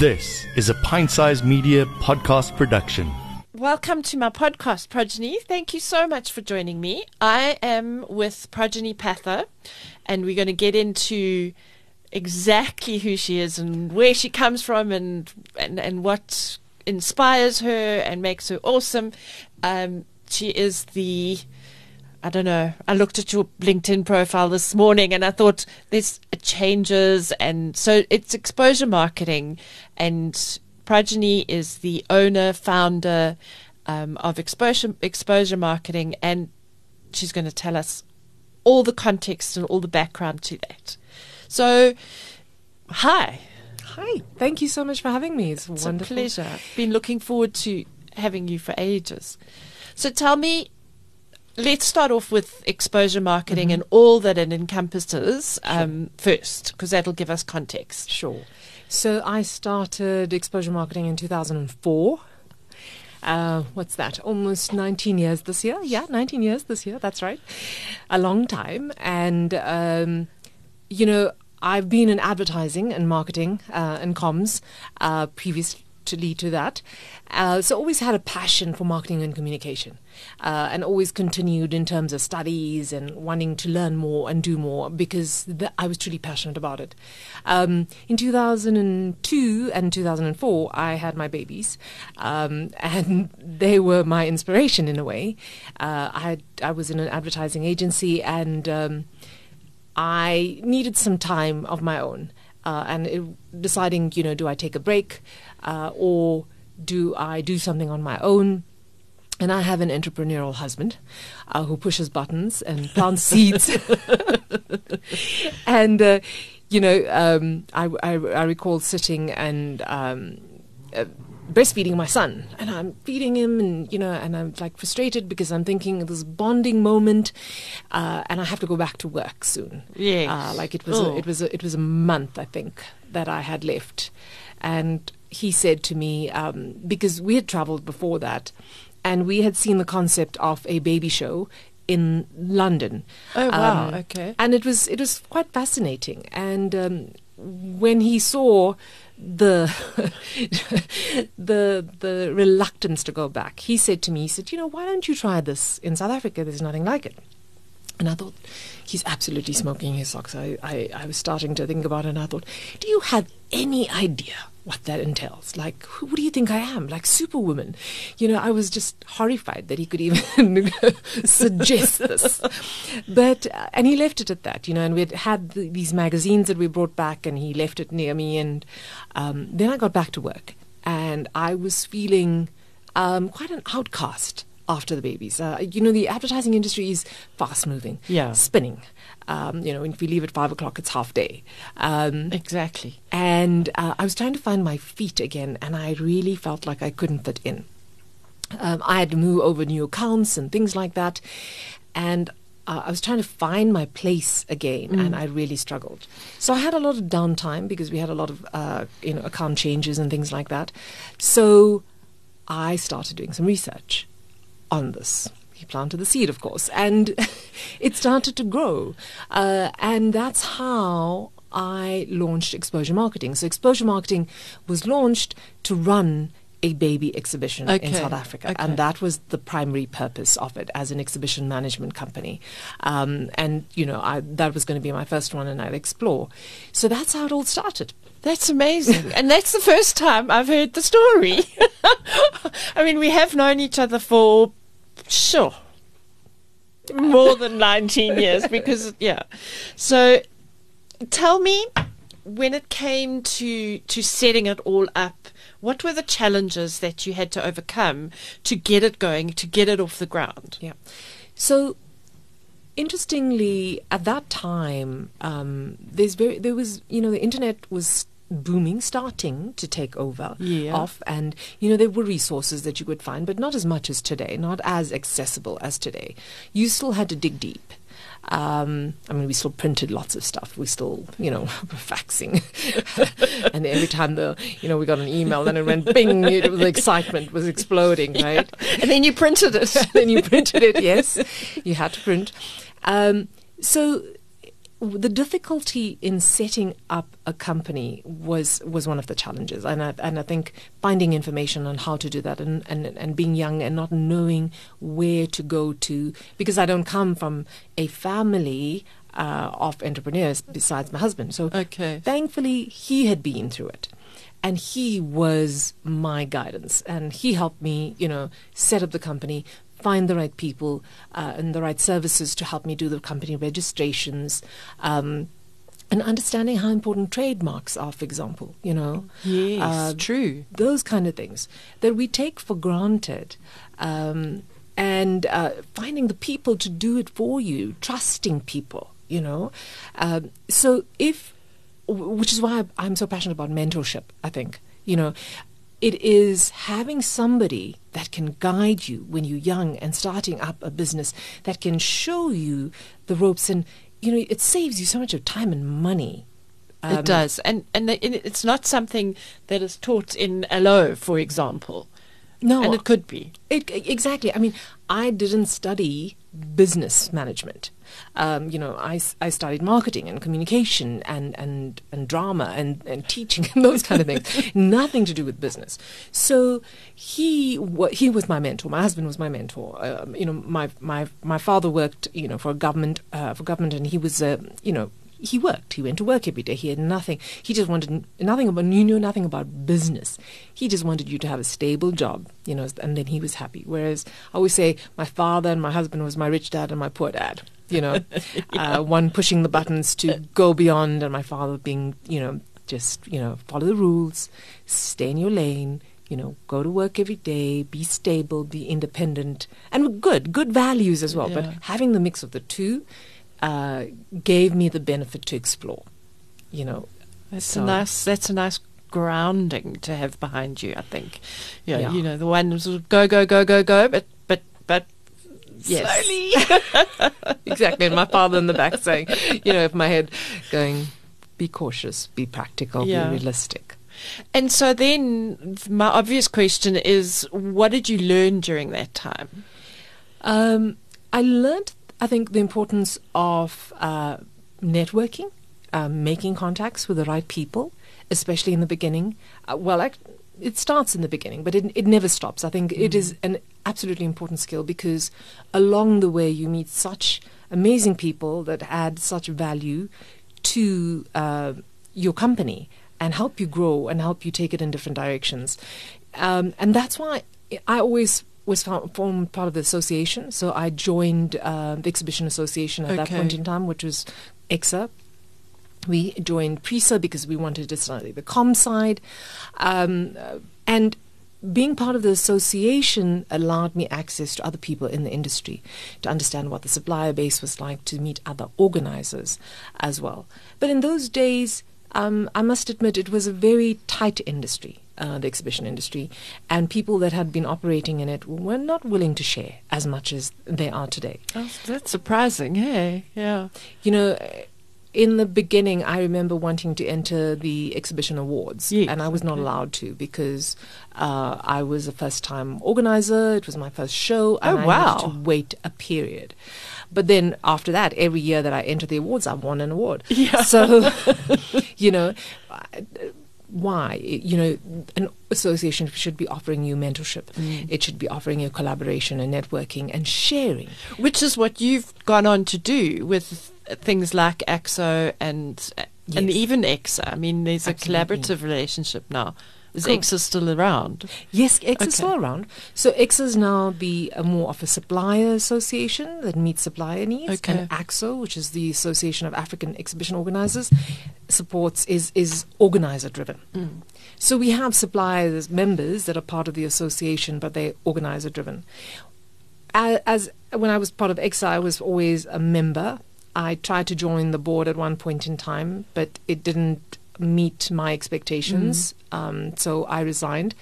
This is a pint sized media podcast production. Welcome to my podcast, Projeni. Thank you so much for joining me. I am with Projeni Pather, and we're going to get into exactly who she is and where she comes from and and, and what inspires her and makes her awesome. Um, she is the I don't know. I looked at your LinkedIn profile this morning and I thought there's changes and so it's exposure marketing and Projeni is the owner, founder um, of exposure exposure marketing and she's going to tell us all the context and all the background to that. So, hi. Hi. Thank you so much for having me. It's, It's wonderful. a pleasure. Been looking forward to having you for ages. So tell me, let's start off with exposure marketing Mm-hmm. and all that it encompasses um, first, because that'll give us context. Sure. So I started exposure marketing in 2004. Uh, what's that? Almost 19 years this year. Yeah, 19 years this year. That's right. A long time. And, um, you know, I've been in advertising and marketing uh, and comms uh, previously to lead to that. Uh, so always had a passion for marketing and communication, uh, and always continued in terms of studies and wanting to learn more and do more because I was truly passionate about it. Um, in 2002 and 2004, I had my babies, um, and they were my inspiration in a way. Uh, I had, I was in an advertising agency and. Um, I needed some time of my own, uh, and it, deciding, you know, do I take a break, uh, or do I do something on my own? And I have an entrepreneurial husband uh, who pushes buttons and plants seeds, and uh, you know, um, I, I, I recall sitting and. Um, uh, breastfeeding my son and I'm feeding him and you know and I'm like frustrated because I'm thinking this bonding moment uh, and I have to go back to work soon Yes. uh, like it was Oh. a, it was a, it was a month I think that I had left and he said to me um, because we had traveled before that and we had seen the concept of a baby show in London Oh, wow. Um, Okay. and it was it was quite fascinating and um, when he saw the the the reluctance to go back he said to me he said you know why don't you try this in south africa there's nothing like it and I thought, he's absolutely smoking his socks. I, I, I was starting to think about it and I thought, do you have any idea what that entails? Like, who, do you think I am? Like, superwoman? You know, I was just horrified that he could even suggest this. But, uh, and he left it at that, you know, and we had had the, these magazines that we brought back and he left it near me. And um, then I got back to work and I was feeling um, quite an outcast after the babies. Uh, you know, the advertising industry is fast moving, Yeah. spinning. Um, you know, if you leave at five o'clock, it's half day. Um, Exactly. and uh, I was trying to find my feet again, and I really felt like I couldn't fit in. Um, I had to move over new accounts and things like that, and uh, I was trying to find my place again, and I really struggled. So I had a lot of downtime because we had a lot of uh, you know account changes and things like that. So I started doing some research on this. He planted the seed, of course, and it started to grow. Uh, and that's how I launched Exposure Marketing. So, Exposure Marketing was launched to run a baby exhibition Okay, in South Africa. okay. And that was the primary purpose of it as an exhibition management company. Um, and, you know, I, that was going to be my first one, and I'd explore. So, that's how it all started. That's amazing. and that's the first time I've heard the story. I mean, we have known each other for, sure, more than 19 years because, yeah. So tell me, when it came to, to setting it all up, what were the challenges that you had to overcome to get it going, to get it off the ground? Yeah. So, interestingly, at that time, um, there's very there was you know the internet was booming, starting to take over Yeah. off, and you know there were resources that you could find, but not as much as today, not as accessible as today. You still had to dig deep. Um, I mean, we still printed lots of stuff. We still, you know, were faxing, and every time the, you know, we got an email, then it went bing. It, the excitement was exploding, right? And then you printed it. then you printed it. Yes, you had to print. Um, so the difficulty in setting up a company was was one of the challenges, and I, and I think finding information on how to do that, and, and and being young and not knowing where to go to, because I don't come from a family uh, of entrepreneurs besides my husband. So Okay. thankfully, he had been through it. And he was my guidance, and he helped me, you know, set up the company, find the right people uh, and the right services to help me do the company registrations, um, and understanding how important trademarks are, for example, you know. Yes, Uh, true. those kind of things that we take for granted. Um, and uh, finding the people to do it for you, trusting people, you know. Um, so if, which is why I'm so passionate about mentorship, I think, you know, it is having somebody that can guide you when you're young and starting up a business that can show you the ropes and, you know, it saves you so much of time and money. Um, it does, and and it's not something that is taught in LO, for example. No, and it could be. It, exactly. I mean, I didn't study business management. Um, you know, I, I studied marketing and communication and, and, and drama and, and teaching and those kind of things. Nothing to do with business. So he he was my mentor. My husband was my mentor. Um, you know, my, my my father worked you know for government uh, for government, and he was uh, you know he worked. He went to work every day. He had nothing. He just wanted nothing about. He knew nothing about business. He just wanted you to have a stable job, you know, and then he was happy. Whereas I always say my father and my husband was my rich dad and my poor dad. You know, uh, one pushing the buttons to go beyond, and my father being, you know, just you know, follow the rules, stay in your lane. You know, go to work every day, be stable, be independent, and good, good values as well. But having the mix of the two uh, gave me the benefit to explore. You know, That's So- a nice. That's a nice grounding to have behind you. I think. Yeah, Yeah. you know the one was go go go go go, but but but Yes. slowly. exactly. And my father in the back saying, you know, if my head going, be cautious, be practical, Yeah. be realistic. and so then my obvious question is, what did you learn during that time? Um, I learned, I think, the importance of uh, networking, um, making contacts with the right people, especially in the beginning. Uh, well, I, it starts in the beginning, but it, it never stops. I think it is an absolutely important skill because along the way you meet such amazing people that add such value to uh, your company and help you grow and help you take it in different directions. Um, and that's why I always was found, formed part of the association. So I joined uh, the Exhibition Association at that point in time, which was EXA. We joined PRISA because we wanted to study the com side. Um, and being part of the association allowed me access to other people in the industry to understand what the supplier base was like, to meet other organizers as well. But in those days, um, I must admit, it was a very tight industry, uh, the exhibition industry, and people that had been operating in it were not willing to share as much as they are today. Oh, that's surprising. Hey, yeah. You know, in the beginning, I remember wanting to enter the exhibition awards, Yes, and I was not allowed to because uh, I was a first-time organizer. It was my first show, and Oh, I wow. had to wait a period. But then after that, every year that I enter the awards, I've won an award. Yeah. So, you know, why? You know, an association should be offering you mentorship. Mm. It should be offering you collaboration and networking and sharing. Which is what you've gone on to do with things like AXO and and even EXA. I mean, there's a collaborative relationship now. Is Cool. EXA still around? Yes, X Okay. is still around. So X is now be a more of a supplier association that meets supplier needs. Okay. And AXO, which is the Association of African Exhibition Organizers, supports is is organizer driven. Mm. So we have suppliers members that are part of the association, but they're organizer driven. As, as when I was part of EXA, I was always a member. I tried to join the board at one point in time, but it didn't meet my expectations, um, so I resigned.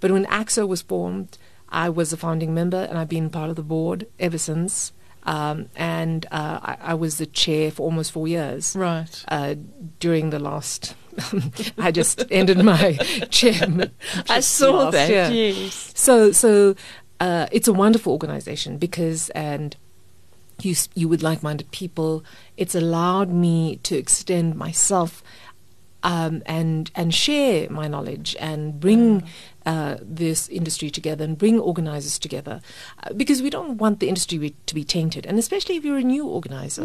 But when AXO was formed, I was a founding member, and I've been part of the board ever since. Um, and uh, I, I was the chair for almost four years Right. uh, during the last. I just ended my chairman. I saw that. year. Yes. So, so uh, it's a wonderful organization because, and you, you with like minded people. It's allowed me to extend myself um, and and share my knowledge and bring uh, this industry together and bring organizers together uh, because we don't want the industry to be tainted. And especially if you're a new organizer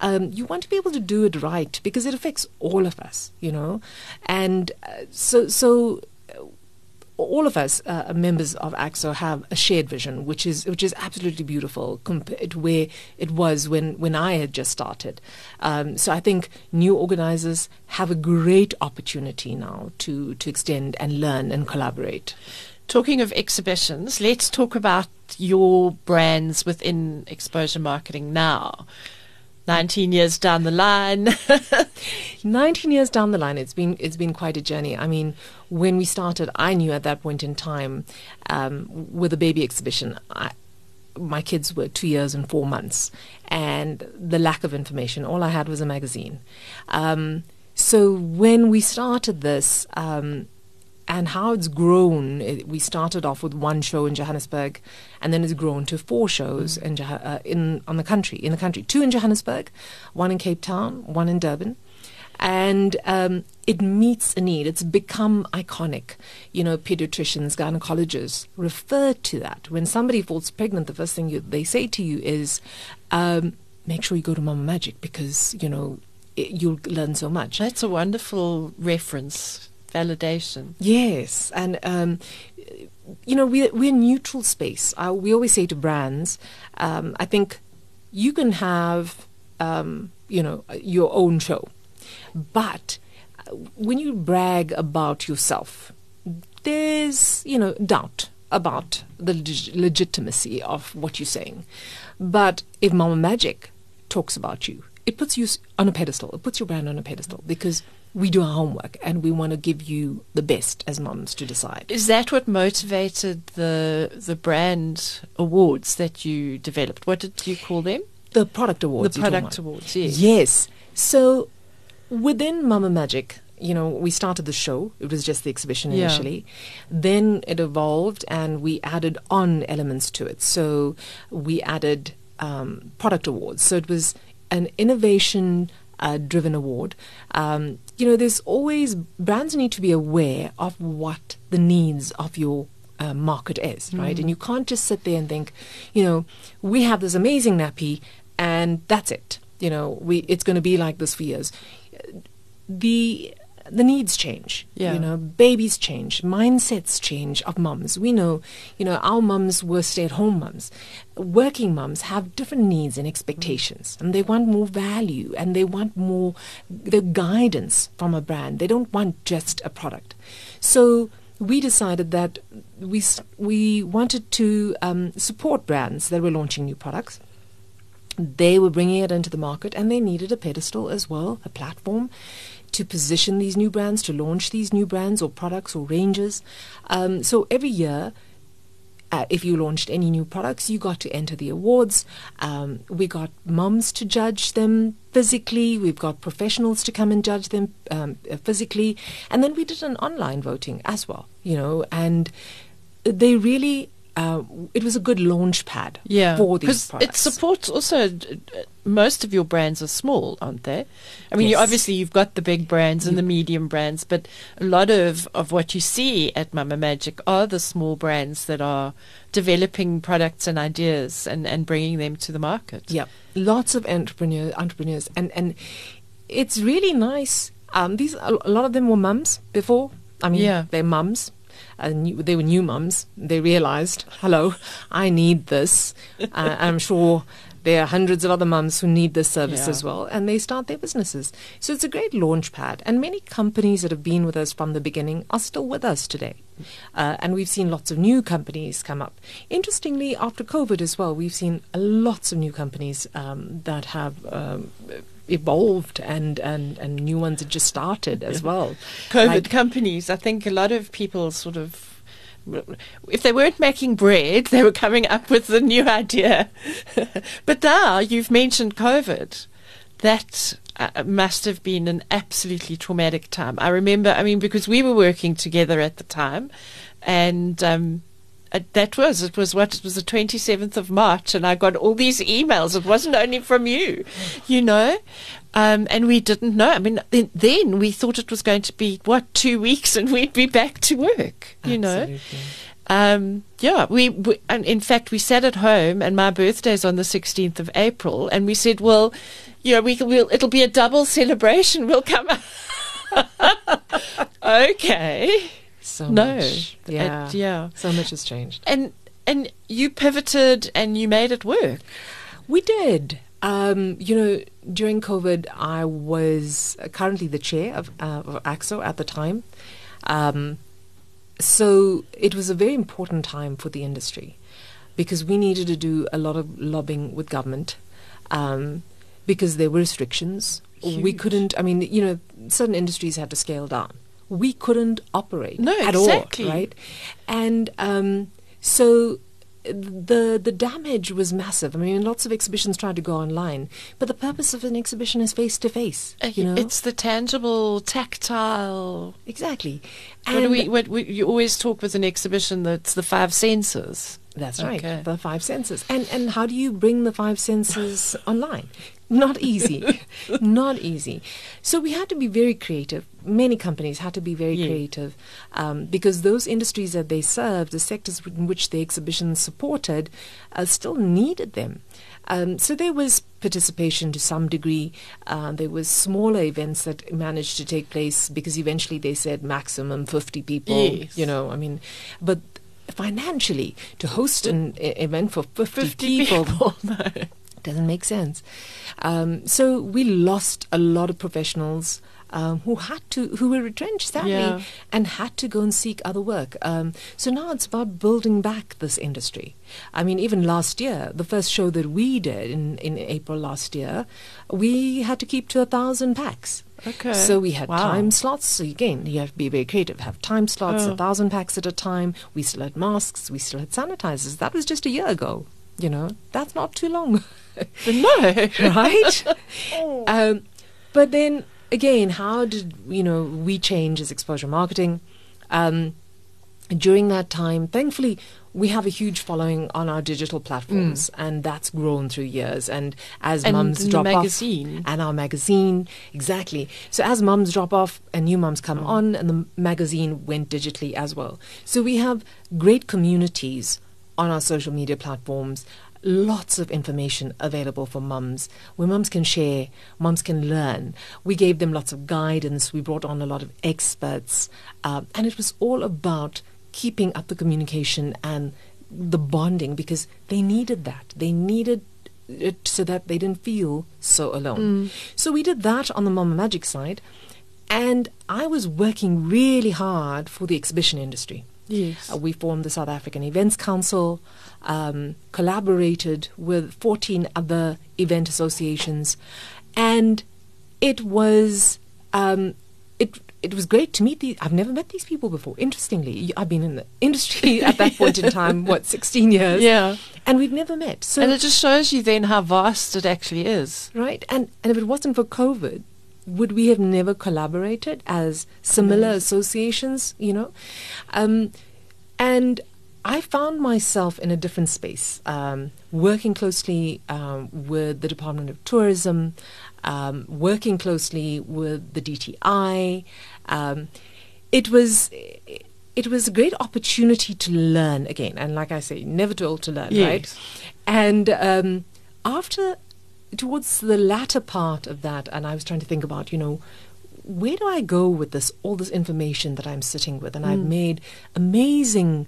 um, you want to be able to do it right because it affects all of us you know? And uh, so so all of us uh, members of AXO have a shared vision, which is which is absolutely beautiful compared to where it was when, when I had just started. Um, so I think new organizers have a great opportunity now to to extend and learn and collaborate. Talking of exhibitions, let's talk about your brands within exposure marketing now. 19 years down the line. 19 years down the line, it's been it's been quite a journey. I mean, when we started, I knew at that point in time, um, with the baby exhibition, I, my kids were two years and four months, and the lack of information. All I had was a magazine. Um, so when we started this, um, and how it's grown. It, we started off with one show in Johannesburg, and then it's grown to four shows in, uh, in on the country. In the country, two in Johannesburg, one in Cape Town, one in Durban, and um, it meets a need. It's become iconic. You know, pediatricians, gynecologists refer to that. When somebody falls pregnant, the first thing you, they say to you is, um, "Make sure you go to Mama Magic because you know." It, you'll learn so much. That's a wonderful reference, validation. Yes, and um, you know we're we're neutral space. Uh, we always say to brands, um, I think you can have um, you know your own show, but uh, when you brag about yourself, there's you know doubt about the leg- legitimacy of what you're saying. But if Mama Magic talks about you, it puts you on a pedestal. It puts your brand on a pedestal because we do our homework and we want to give you the best as moms to decide. Is that what motivated the the brand awards that you developed? What did you call them? The product awards. the product awards. Yes. Yes. So within Mama Magic, you know, we started the show. It was just the exhibition initially. Yeah. initially. Then it evolved and we added on elements to it. So we added um, product awards. So it was an innovation uh, driven award. Um, you know, there's always brands need to be aware of what the needs of your uh, market is, right? And you can't just sit there and think, you know, we have this amazing nappy and that's it. You know, we it's going to be like this for years. The the needs change. Yeah. You know, babies change, mindsets change of mums. We know, you know, our mums were stay at home mums. Working mums have different needs and expectations, and they want more value and they want more the guidance from a brand. They don't want just a product. So we decided that we we wanted to um, support brands that were launching new products they were bringing it into the market and they needed a pedestal as well, a platform to position these new brands, to launch these new brands or products or ranges. Um, so every year, uh, if you launched any new products, you got to enter the awards. Um, we got mums to judge them physically. We've got professionals to come and judge them um, uh, physically, and then we did an online voting as well. You know, and they really. Uh, it was a good launch pad Yeah, for these because it supports also. uh, Most of your brands are small, aren't they? I mean, you, obviously you've got the big brands and the medium brands, but a lot of of what you see at Mama Magic are the small brands that are developing products and ideas and and bringing them to the market. Yeah, lots of entrepreneur entrepreneurs, and and it's really nice. Um, these a a lot of them were mums before. I mean, Yeah. they're mums. And new, they were new mums. They realized, hello, I need this. uh, I'm sure there are hundreds of other mums who need this service Yeah. as well, and they start their businesses. So it's a great launch pad. And many companies that have been with us from the beginning are still with us today. Uh, and we've seen lots of new companies come up. Interestingly, after COVID as well, we've seen lots of new companies um, that have um, evolved and, and, and new ones that just started as well. COVID Like- companies, I think a lot of people sort of, if they weren't making bread, they were coming up with a new idea. but now you've mentioned COVID. That uh, must have been an absolutely traumatic time. I remember, I mean, because we were working together at the time, and um, uh, that was it was what it was the 27th of March and I got all these emails. It wasn't only from you you know? Um, and we didn't know. I mean then, then we thought it was going to be what 2 weeks and we'd be back to work you know? Um, yeah, we, we and in fact we sat at home, and my birthday's on the sixteenth of April, and we said, well, you know, we can, we'll it'll be a double celebration. We'll come. Up Okay, So no, much. Yeah. yeah, So much has changed. and and you pivoted and you made it work. We did. Um, you know, during COVID, I was currently the chair of, uh, of AXO at the time. Um, so it was a very important time for the industry because we needed to do a lot of lobbying with government um, because there were restrictions. We couldn't, I mean, you know, certain industries had to scale down. We couldn't operate No, at exactly. all, right? And um, so the the damage was massive. I mean, lots of exhibitions tried to go online, but the purpose of an exhibition is face to face. You know, It's the tangible, tactile. exactly. What do we, what we, you always talk with an exhibition that's the five senses. That's right. Okay. The five senses. And and how do you bring the five senses online? Not easy. Not easy. So we had to be very creative. Many companies had to be very Yeah. creative um, because those industries that they served, the sectors in which the exhibitions supported, uh, still needed them. Um, so there was participation to some degree. Uh, there was smaller events that managed to take place because eventually they said maximum 50 people. Yes. You know, I mean, but financially to host an event for 50, 50 people, people. doesn't make sense. Um, so we lost a lot of professionals um, who had to, who were retrenched sadly, Yeah. and had to go and seek other work. Um, so now it's about building back this industry. I mean, even last year, the first show that we did in, in April last year, we had to keep to a thousand pax. Okay. So we had Wow. time slots. So again, you have to be very creative. Have time slots, Oh. a thousand pax at a time. We still had masks. We still had sanitizers. That was just a year ago. You know, that's not too long, No. right? um, but then again, how did you know we change as exposure marketing? Um, during that time, thankfully, we have a huge following on our digital platforms, and that's grown through years. And as And mums drop magazine. off, and our magazine, exactly. So as mums drop off and new mums come on, and the magazine went digitally as well. So we have great communities on our social media platforms. Lots of information available for mums where mums can share, mums can learn. We gave them lots of guidance. We brought on a lot of experts, uh, and it was all about keeping up the communication and the bonding because they needed that. They needed it so that they didn't feel so alone. So we did that on the Mama Magic side, and I was working really hard for the exhibition industry. Yes. Uh, we formed the South African Events Council, um, collaborated with 14 other event associations, and it was um, it it was great to meet these. I've never met these people before. Interestingly, I've been in the industry at that point in time, what 16 years, Yeah. and we've never met. So and it just shows you then how vast it actually is. right, and and if it wasn't for COVID. Would we have never collaborated as similar associations? You know, um, and I found myself in a different space, um, working closely um, with the Department of Tourism, um, working closely with the DTI. Um, it was it was a great opportunity to learn again, and like I say, never too old to learn, right? And um, after towards the latter part of that, and I was trying to think about, you know, where do I go with this, all this information that I'm sitting with? And I've made amazing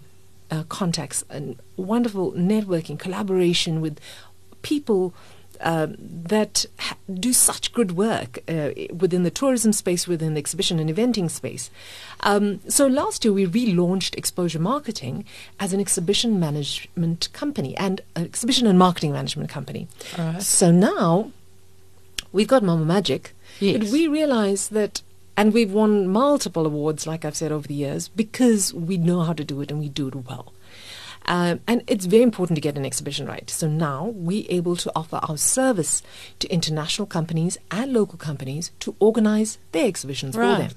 uh, contacts and wonderful networking, collaboration with people um, that ha- do such good work uh, within the tourism space, within the exhibition and eventing space. Um, so last year we relaunched Exposure Marketing as an exhibition management company and an exhibition and marketing management company. Right. So now we've got Mama Magic, but Yes. we realize that. And we've won multiple awards, like I've said over the years, because we know how to do it and we do it well. Um, and it's very important to get an exhibition right. So now we're able to offer our service to international companies and local companies to organize their exhibitions for them.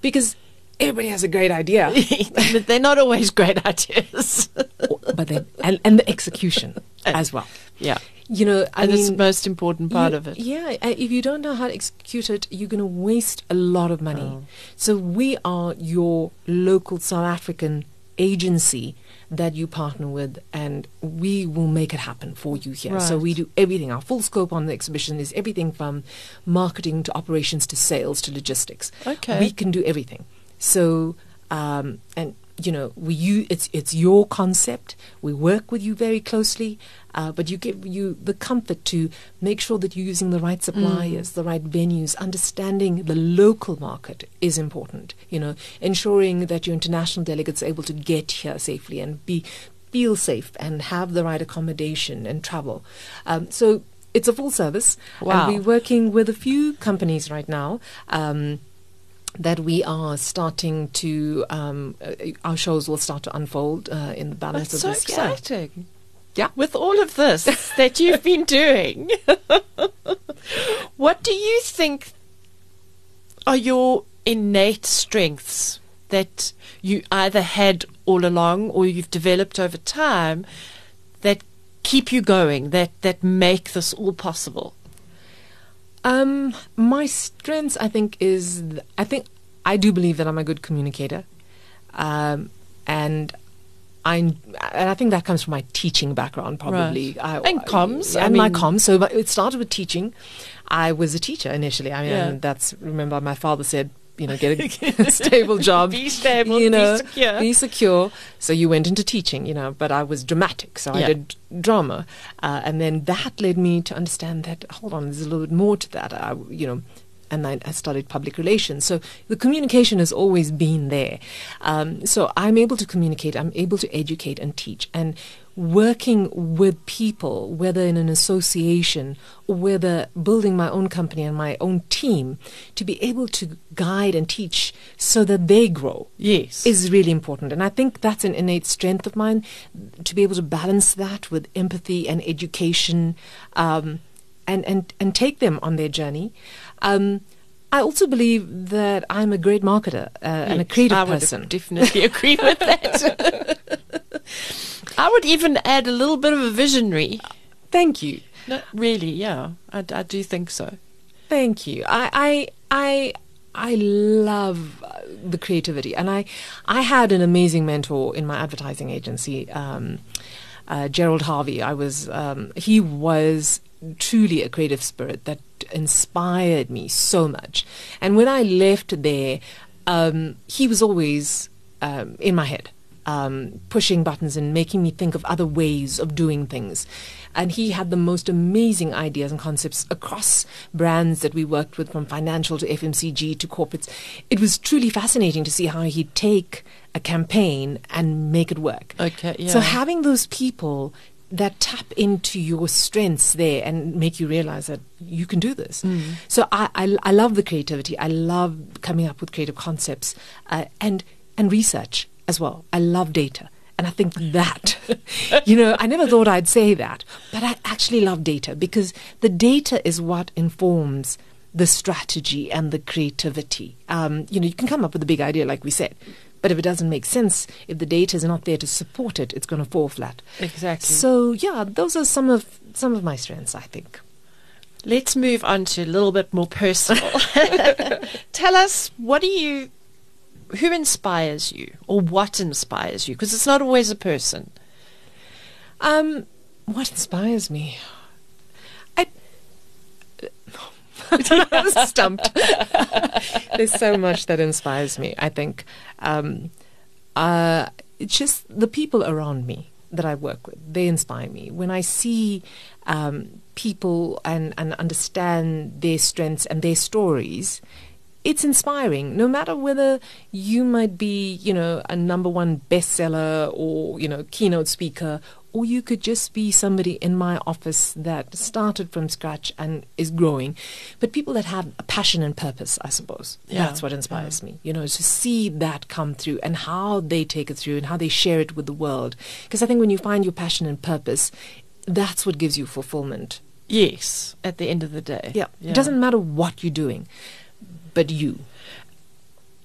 Because everybody has a great idea, but they're not always great ideas. but then and, and the execution as well. yeah. You know, I and mean, it's the most important part you- of it. Yeah, uh, if you don't know how to execute it, you're going to waste a lot of money. Oh. So we are your local South African agency that you partner with, and we will make it happen for you here. So we do everything. Our full scope on the exhibition is everything from marketing to operations to sales to logistics. Okay. we can do everything. So um, and you know we you it's it's your concept. We work with you very closely, uh, but you give you the comfort to make sure that you're using the right suppliers, the right venues. Understanding the local market is important. You know, ensuring that your international delegates are able to get here safely and be feel safe and have the right accommodation and travel. Um, so. It's a full service. Wow. And we're working with a few companies right now. Um, that we are starting to um, uh, our shows will start to unfold uh, in the balance That's of so this year. exciting. Yeah. With all of this that you've been doing, what do you think are your innate strengths that you either had all along or you've developed over time that keep you going, that, that make this all possible? Um, my strengths, I think, is I think I do believe that I'm a good communicator, um, and I and I think that comes from my teaching background, probably. Right. I, And comms, I and my mean- comms. So, it started with teaching. I was a teacher initially. I mean, Yeah. that's remember my father said. You know, get a stable job. Be stable, you be secure. Be secure. So you went into teaching, you know, but I was dramatic, so I did drama, uh, and then that led me to understand that hold on, there's a little bit more to that. I, you know, and I, I studied public relations, so the communication has always been there. Um, so I'm able to communicate. I'm able to educate and teach, and working with people, whether in an association or whether building my own company and my own team, to be able to guide and teach so that they grow Yes. is really important. And I think that's an innate strength of mine to be able to balance that with empathy and education um, and, and, and take them on their journey. Um, I also believe that I'm a great marketer uh, and a creative I would person. definitely agree with that. I would even add a little bit of a visionary. Thank you. No, really, yeah, I, I do think so. Thank you. I I I I love uh, the creativity, and I I had an amazing mentor in my advertising agency, um, uh, Gerald Harvey. I was um, he was truly a creative spirit that inspired me so much, and when I left there, um, he was always um, in my head um, pushing buttons and making me think of other ways of doing things. And he had the most amazing ideas and concepts across brands that we worked with, from financial to FMCG to corporates. It was truly fascinating to see how he'd take a campaign and make it work. Okay, yeah. So having those people that tap into your strengths there and make you realize that you can do this. Mm. So I, I, I love the creativity. I love coming up with creative concepts uh, and and research as well. I love data. And I think that, you know, I never thought I'd say that, but I actually love data because the data is what informs the strategy and the creativity. Um, you know, you can come up with a big idea, like we said, but if it doesn't make sense, if the data is not there to support it, it's going to fall flat. Exactly. So yeah, those are some of some of my strengths, I think. Let's move on to a little bit more personal. Tell us, what do you, who inspires you, or what inspires you? Because it's not always a person. Um, what inspires me? I I'm stumped. There's so much that inspires me. I think um, uh, it's just the people around me that I work with. They inspire me when I see um, people and and understand their strengths and their stories. It's inspiring, no matter whether you might be, you know, a number one bestseller or, you know, keynote speaker, or you could just be somebody in my office that started from scratch and is growing. But people that have a passion and purpose, I suppose. Yeah, That's what inspires me, you know, to see that come through and how they take it through and how they share it with the world. Because I think when you find your passion and purpose, that's what gives you fulfillment. Yes, at the end of the day. Yeah. It doesn't matter what you're doing, but you.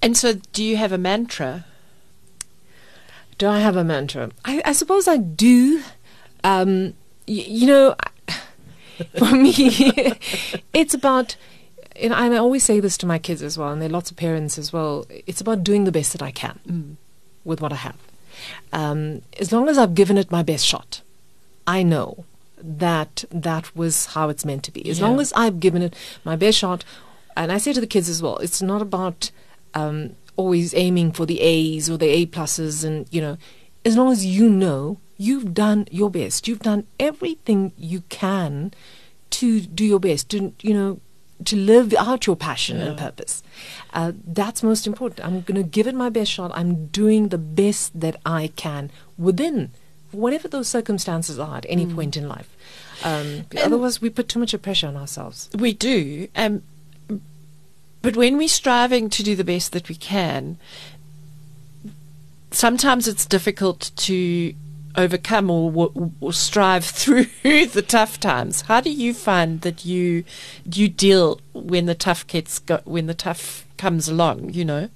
And so, do you have a mantra? Do I have a mantra? I, I suppose I do. Um, y- you know, for me, it's about. You know, and I always say this to my kids as well, and there are lots of parents as well. It's about doing the best that I can with what I have. Um, as long as I've given it my best shot, I know that that was how it's meant to be. As Yeah. long as I've given it my best shot, and I say to the kids as well, it's not about um, always aiming for the A's or the A pluses, and you know, as long as you know you've done your best, you've done everything you can to do your best, to you know, to live out your passion and purpose. Uh, that's most important. I'm going to give it my best shot. I'm doing the best that I can within whatever those circumstances are at any point in life. Um, otherwise, we put too much pressure on ourselves. We do. Um, but when we're striving to do the best that we can, sometimes it's difficult to overcome or, or, or strive through the tough times. How do you find that you you deal when the tough gets go, when the tough comes along? You know,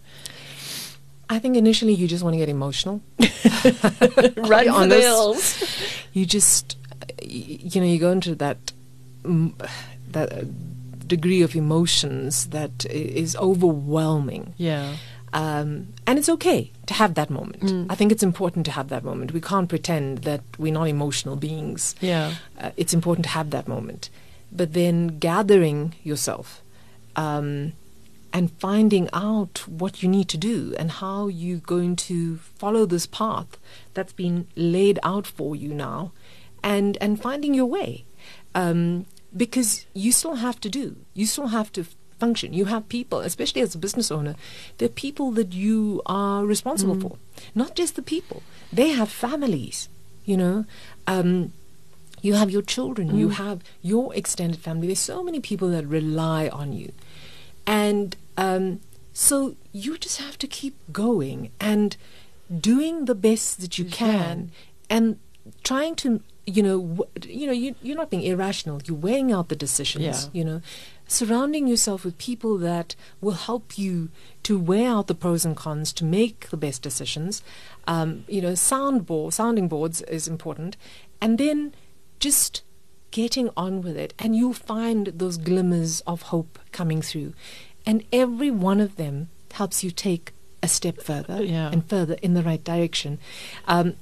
I think initially you just want to get emotional. be for the hills. you just you know you go into that that degree of emotions that is overwhelming. Yeah, um, and it's okay to have that moment. I think it's important to have that moment. We can't pretend that we're not emotional beings. Yeah, uh, it's important to have that moment. But then gathering yourself um, and finding out what you need to do and how you're going to follow this path that's been laid out for you now and and finding your way. Um, because you still have to do. You still have to function. You have people especially as a business owner there are people that you are responsible for not just the people. They have families you know. Um, you have your children, you have your extended family. There's so many people that rely on you. And um, so you just have to keep going and doing the best that you can and trying to, you know, w- you know, you, you're not being irrational. You're weighing out the decisions, Yeah. you know, surrounding yourself with people that will help you to weigh out the pros and cons to make the best decisions. Um, you know, soundboard, sounding boards is important. And then just getting on with it and you'll find those glimmers of hope coming through and every one of them helps you take a step further Yeah. and further in the right direction um,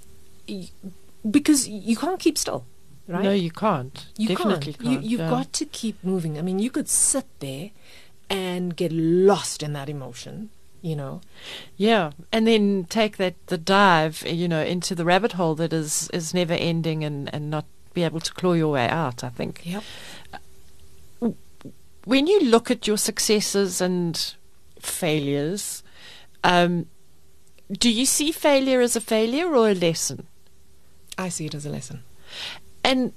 because you can't keep still right No, you can't. you Definitely can't, can't. You, you've yeah. got to keep moving i mean you could sit there and get lost in that emotion you know Yeah, and then take that the dive, you know, into the rabbit hole that is is never ending, and and not be able to claw your way out. I think yep when you look at your successes and failures, um, do you see failure as a failure or a lesson, i see it as a lesson and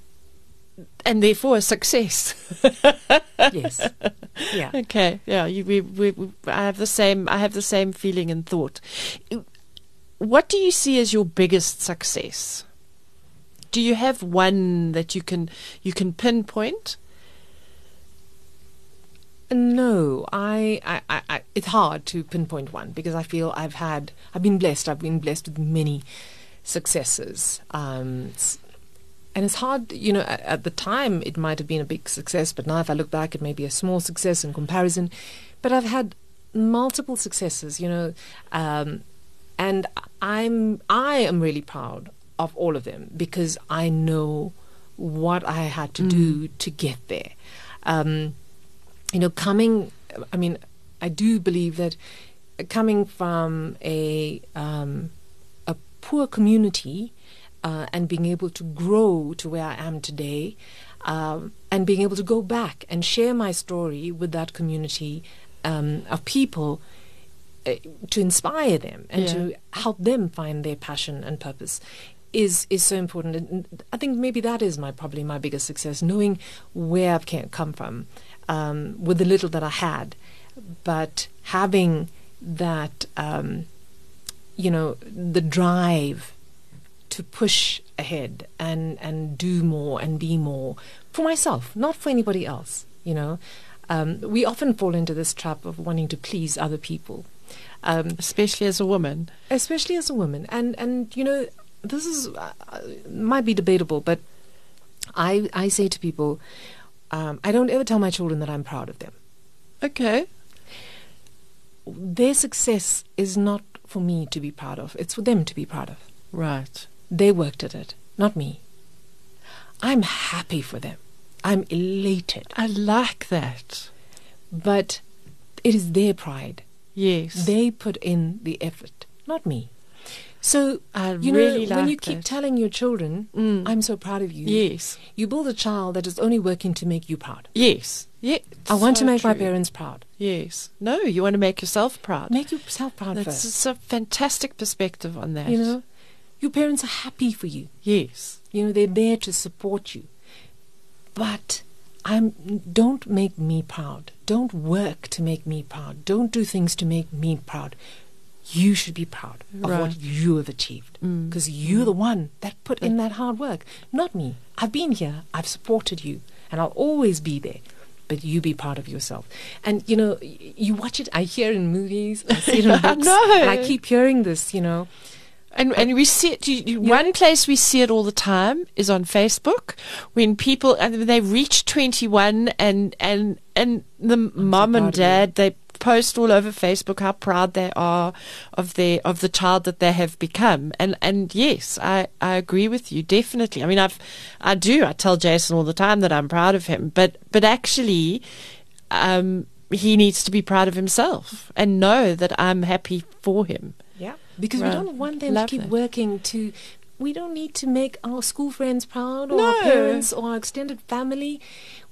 and therefore a success? yes yeah Okay, yeah, you, we, we, we, I have the same. I have the same feeling and thought. What do you see as your biggest success? Do you have one that you can you can pinpoint? No, I, I, I, I, it's hard to pinpoint one because I feel I've had, I've been blessed. I've been blessed with many successes. Um, and it's hard, you know, at, at the time it might have been a big success, but now if I look back, it may be a small success in comparison. But I've had multiple successes, you know, um, and I'm, I am really proud of all of them because I know what I had to do to get there. Um, you know, coming, I mean, I do believe that coming from a um, a poor community uh, and being able to grow to where I am today, um, and being able to go back and share my story with that community um, of people uh, to inspire them and Yeah. to help them find their passion and purpose is is so important. And I think maybe that is my probably my biggest success, knowing where I've come from um, with the little that I had, but having that um, you know the drive to push ahead and and do more and be more for myself, not for anybody else. You know, um, we often fall into this trap of wanting to please other people, Um, especially as a woman. especially as a woman. And and you know, this is uh, uh, might be debatable, but I I say to people, um, I don't ever tell my children that I'm proud of them. Okay. Their success is not for me to be proud of; it's for them to be proud of. Right. They worked at it, not me. I'm happy for them. I'm elated, I like that. but it is their pride. Yes. They put in the effort, not me. So I you really know, like when you keep telling your children, Mm. "I'm so proud of you," yes. you build a child that is only working to make you proud. Yes. Yeah. I want so to make my parents proud. Yes. No, you want to make yourself proud. Make yourself proud That's first. just a fantastic perspective on that. You know, your parents are happy for you. Yes. You know, they're there to support you. But I'm don't make me proud. Don't work to make me proud. Don't do things to make me proud. You should be proud of Right. what you have achieved Mm. because you're the one that put in that hard work, not me. I've been here. I've supported you, and I'll always be there. But you be part of yourself. And you know, you watch it. I hear in movies. I see it in books. know. I keep hearing this. You know, And and we see it. You, you. One place we see it all the time is on Facebook when people and they reach twenty one and and and the mom and dad they post all over Facebook how proud they are of their of the child that they have become. And and yes, I I agree with you definitely. I mean I've I do I tell Jason all the time that I'm proud of him, but but actually. Um, he needs to be proud of himself and know that I'm happy for him. Yeah. Because Right. we don't want them Love to keep that. working to. We don't need to make our school friends proud or No. our parents or our extended family.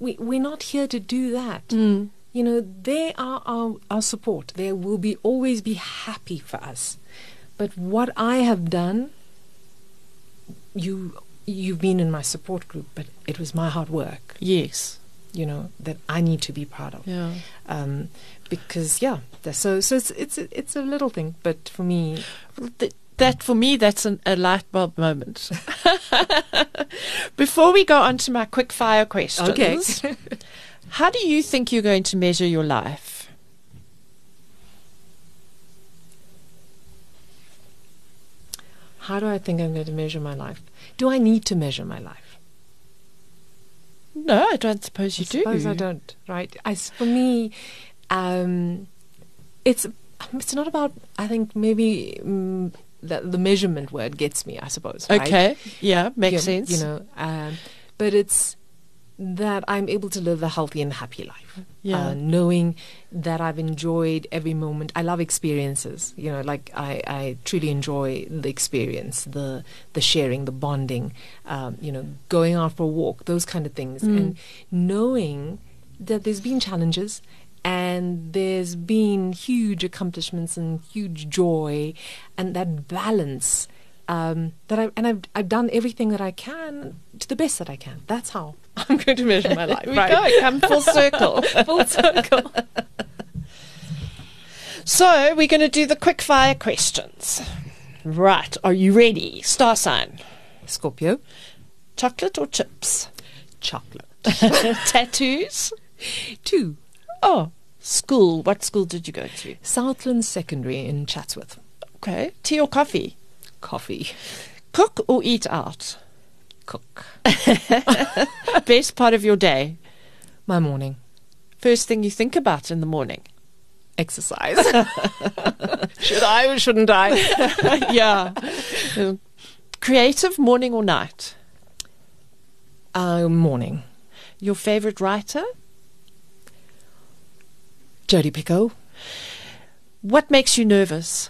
We, we're not here to do that. Mm. You know, they are our, our support. They will be always be happy for us. But what I have done, you you've been in my support group, but it was my hard work. Yes. You know that I need to be proud of. Yeah. Um, because yeah, so so it's it's a, it's a little thing, but for me, Th- that for me, that's an, a light bulb moment. Before we go on to my quick fire questions, how do you think you're going to measure your life? How do I think I'm going to measure my life? Do I need to measure my life? No, I don't suppose you I suppose do. I don't. Right? I for me, um, it's it's not about. I think maybe um, the, the measurement word gets me. I suppose. right? Okay. Yeah, makes You- sense. You know, um, but it's that I'm able to live a healthy and happy life. Yeah. Uh, knowing that I've enjoyed every moment. I love experiences. You know, like I, I truly enjoy the experience, the the sharing, the bonding. Um, you know, going out for a walk, those kind of things, Mm. and knowing that there's been challenges. And there's been huge accomplishments and huge joy, and that balance um, that I and I've I've done everything that I can to the best that I can. That's how I'm going to measure my life. We go. Come full circle. Full circle. so we're going to do the quick fire questions. Right. Are you ready? Star sign. Scorpio, Chocolate or chips? chocolate. Tattoos? Two, Oh, school. What school did you go to? Southland Secondary in Chatsworth. Okay. Tea or coffee? Coffee, Cook or eat out? Cook. Best part of your day? My morning First thing you think about in the morning? exercise. Should I or shouldn't I? yeah. Um, Creative morning or night? Uh, morning. Your favorite writer? Jodi Picoult. What makes you nervous?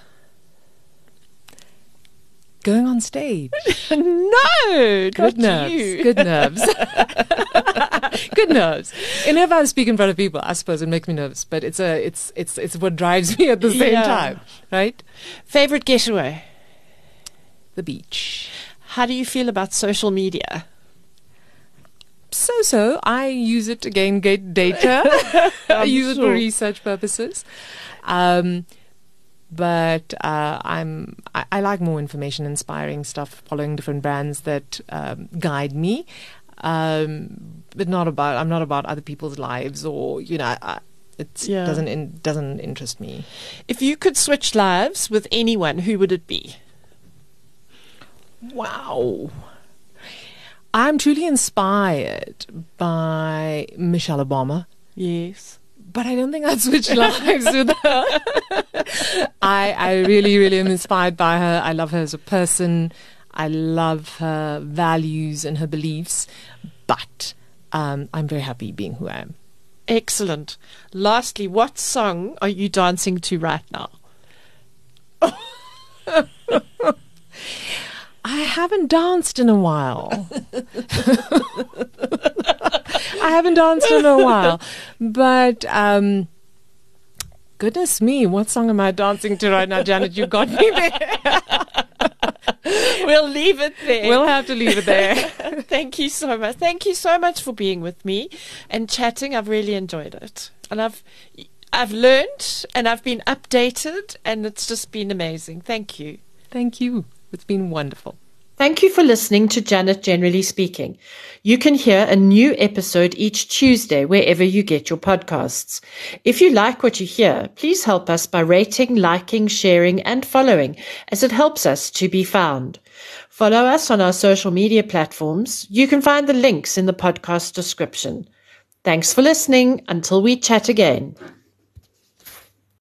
Going on stage. no, Good nerves. Good nerves. Good nerves. And if I speak in front of people, I suppose it makes me nervous. But it's a it's it's it's what drives me at the same Yeah. time. Right? Favorite getaway? The beach. How do you feel about social media? So so. I use it to gain data. I use it for research purposes. Um, but uh, I'm I, I like more information, inspiring stuff, following different brands that um, guide me. Um, but not about I'm not about other people's lives or you know I, It Yeah. doesn't in, doesn't interest me. If you could switch lives with anyone, who would it be? Wow. I'm truly inspired by Michelle Obama, Yes. But I don't think I'd switch lives with her. I, I really, really am inspired by her. I love her as a person. I love her values and her beliefs, but um, I'm very happy being who I am. Excellent. Lastly, what song are you dancing to right now? I haven't danced in a while. I haven't danced in a while. But um goodness me, what song am I dancing to right now, Janet? You got me there. We'll leave it there. We'll have to leave it there. Thank you so much. Thank you so much for being with me and chatting. I've really enjoyed it. And I've I've learned and I've been updated and it's just been amazing. Thank you. Thank you. It's been wonderful. Thank you for listening to Janet Generally Speaking. You can hear a new episode each Tuesday wherever you get your podcasts. If you like what you hear, please help us by rating, liking, sharing, and following, as it helps us to be found. Follow us on our social media platforms. You can find the links in the podcast description. Thanks for listening. Until we chat again.